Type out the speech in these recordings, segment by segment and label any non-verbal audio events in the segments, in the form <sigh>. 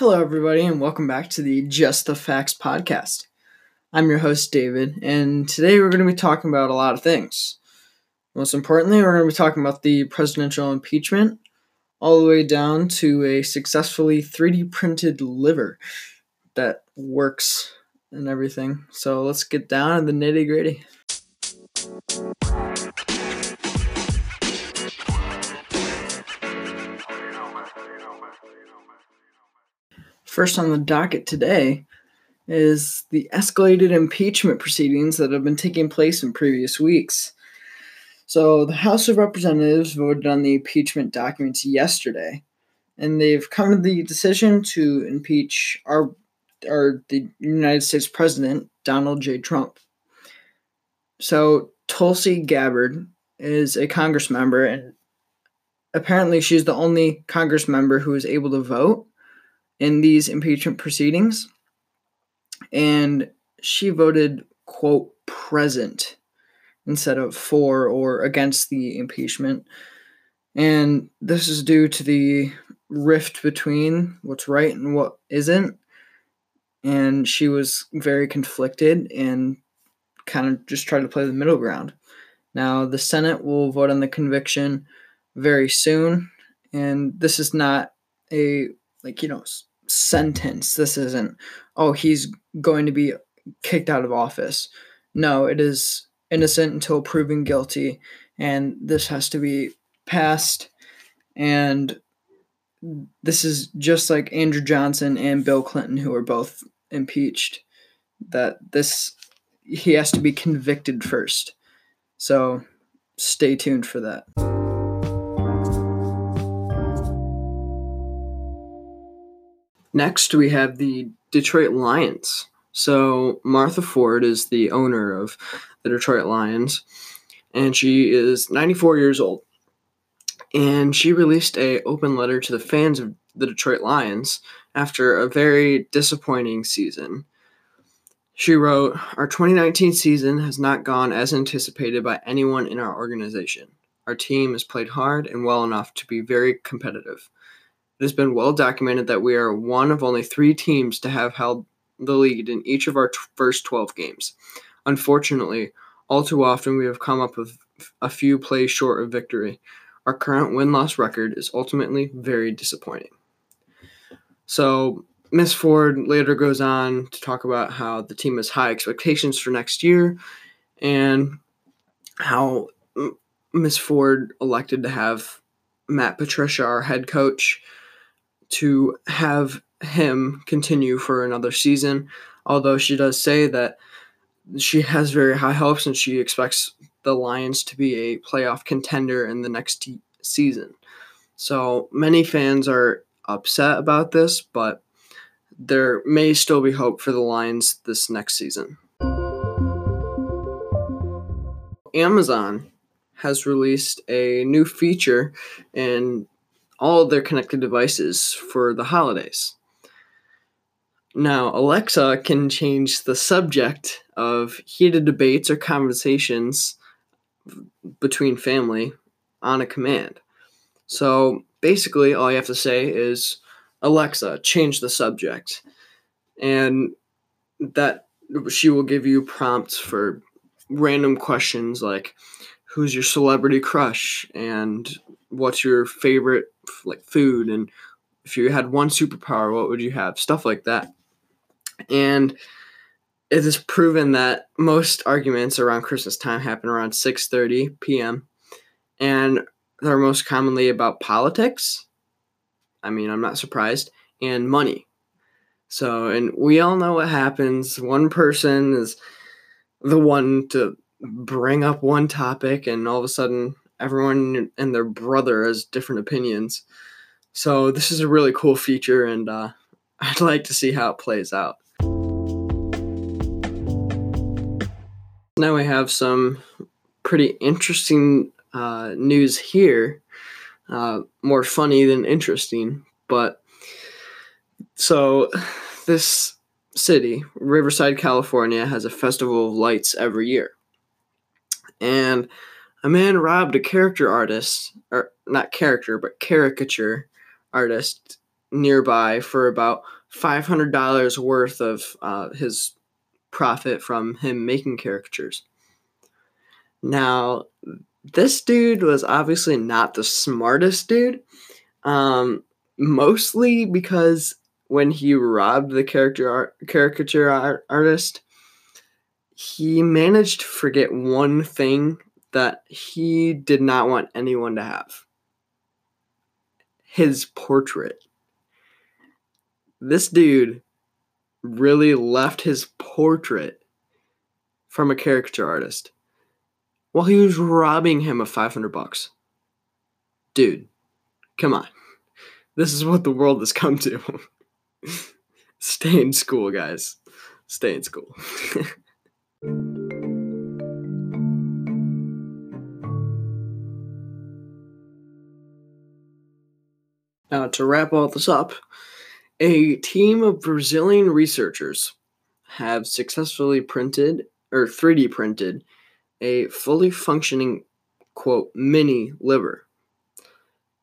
Hello, everybody, and welcome back to the Just the Facts podcast. I'm your host, David, and today we're going to be talking about a lot of things. Most importantly, we're going to be talking about the presidential impeachment, all the way down to a successfully 3D printed liver that works and everything. So let's get down to the nitty gritty. First on the docket today is the escalated impeachment proceedings that have been taking place in previous weeks. So, the House of Representatives voted on the impeachment documents yesterday, and they've come to the decision to impeach our, our the United States President Donald J. Trump. So, Tulsi Gabbard is a Congress member, and apparently she's the only Congress member who is able to vote in these impeachment proceedings. And she voted, quote, present instead of for or against the impeachment. And this is due to the rift between what's right and what isn't. And she was very conflicted and kind of just tried to play the middle ground. Now, the Senate will vote on the conviction very soon. And this is not a, like, you know, sentence. This isn't, oh, he's going to be kicked out of office. No, it is innocent until proven guilty, and this has to be passed. And this is just like Andrew Johnson and Bill Clinton, who were both impeached. That this he has to be convicted first. So stay tuned for that. Next, we have the Detroit Lions. So, Martha Ford is the owner of the Detroit Lions, and she is 94 years old. And she released a open letter to the fans of the Detroit Lions after a very disappointing season. She wrote, Our 2019 season has not gone as anticipated by anyone in our organization. Our team has played hard and well enough to be very competitive. It has been well documented that we are one of only three teams to have held the lead in each of our t- first 12 games. Unfortunately, all too often we have come up with a few plays short of victory. Our current win loss record is ultimately very disappointing. So, Miss Ford later goes on to talk about how the team has high expectations for next year and how Miss Ford elected to have Matt Patricia, our head coach, to have him continue for another season. Although she does say that she has very high hopes and she expects the Lions to be a playoff contender in the next season. So many fans are upset about this, but there may still be hope for the Lions this next season. Amazon has released a new feature in all their connected devices for the holidays. Now, Alexa can change the subject of heated debates or conversations between family on a command. So basically, all you have to say is, Alexa, change the subject. And that she will give you prompts for random questions like, who's your celebrity crush? And what's your favorite like food and if you had one superpower what would you have? Stuff like that. And it is proven that most arguments around christmas time happen around 6.30 p.m and they're most commonly about politics. I mean i'm not surprised and money. So and we all know what happens. One person is the one to bring up one topic and all of a sudden everyone and their brother has different opinions. So this is a really cool feature, and uh, <laughs> I'd like to see how it plays out. Now we have some pretty interesting uh, news here. Uh, more funny than interesting, but so this city, Riverside, California, has a festival of lights every year. And a man robbed a character artist, or not character, but caricature artist nearby for about $500 worth of uh, his profit from him making caricatures. Now, this dude was obviously not the smartest dude, um, mostly because when he robbed the character art, caricature art, artist, he managed to forget one thing that he did not want anyone to have his portrait. This dude really left his portrait from a caricature artist while he was robbing him of 500 bucks. Dude, come on. This is what the world has come to. <laughs> Stay in school, guys. Stay in school. <laughs> to wrap all this up, a team of Brazilian researchers have successfully printed or 3D printed a fully functioning quote mini liver.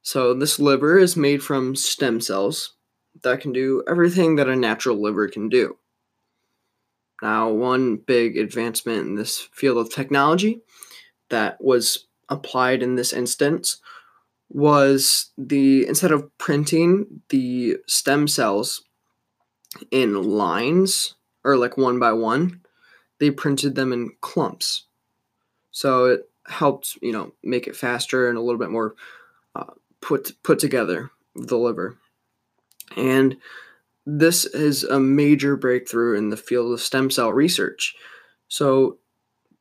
So this liver is made from stem cells that can do everything that a natural liver can do. Now, one big advancement in this field of technology that was applied in this instance was the instead of printing the stem cells in lines or like one by one, they printed them in clumps. So it helped, you know, make it faster and a little bit more uh, put put together the liver. And this is a major breakthrough in the field of stem cell research. So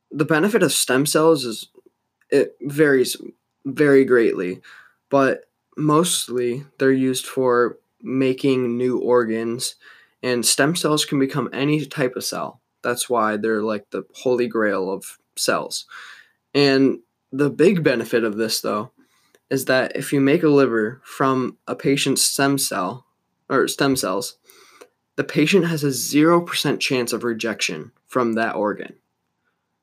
the benefit of stem cells is it varies very greatly, but mostly they're used for making new organs and stem cells can become any type of cell. That's why they're like the holy grail of cells. And the big benefit of this though is that if you make a liver from a patient's stem cell or stem cells, the patient has a 0% chance of rejection from that organ.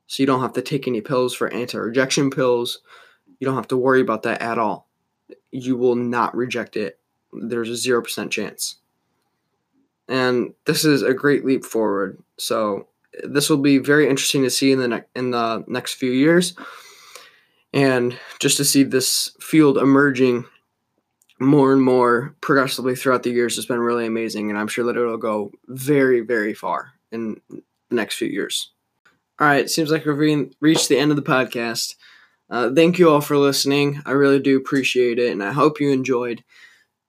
So you don't have to take any pills for anti rejection pills. You don't have to worry about that at all. You will not reject it. There's a 0% chance. And this is a great leap forward. So this will be very interesting to see in the ne- in the next few years and just to see this field emerging more and more progressively throughout the years has been really amazing and i'm sure that it'll go very very far in the next few years all right seems like we've reached the end of the podcast uh, thank you all for listening i really do appreciate it and i hope you enjoyed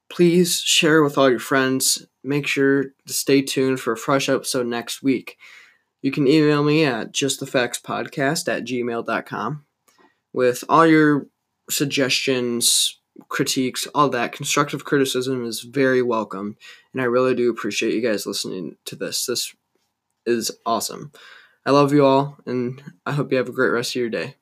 please share with all your friends make sure to stay tuned for a fresh episode next week you can email me at justthefactspodcast at gmail.com with all your suggestions, critiques, all that. Constructive criticism is very welcome, and I really do appreciate you guys listening to this. This is awesome. I love you all, and I hope you have a great rest of your day.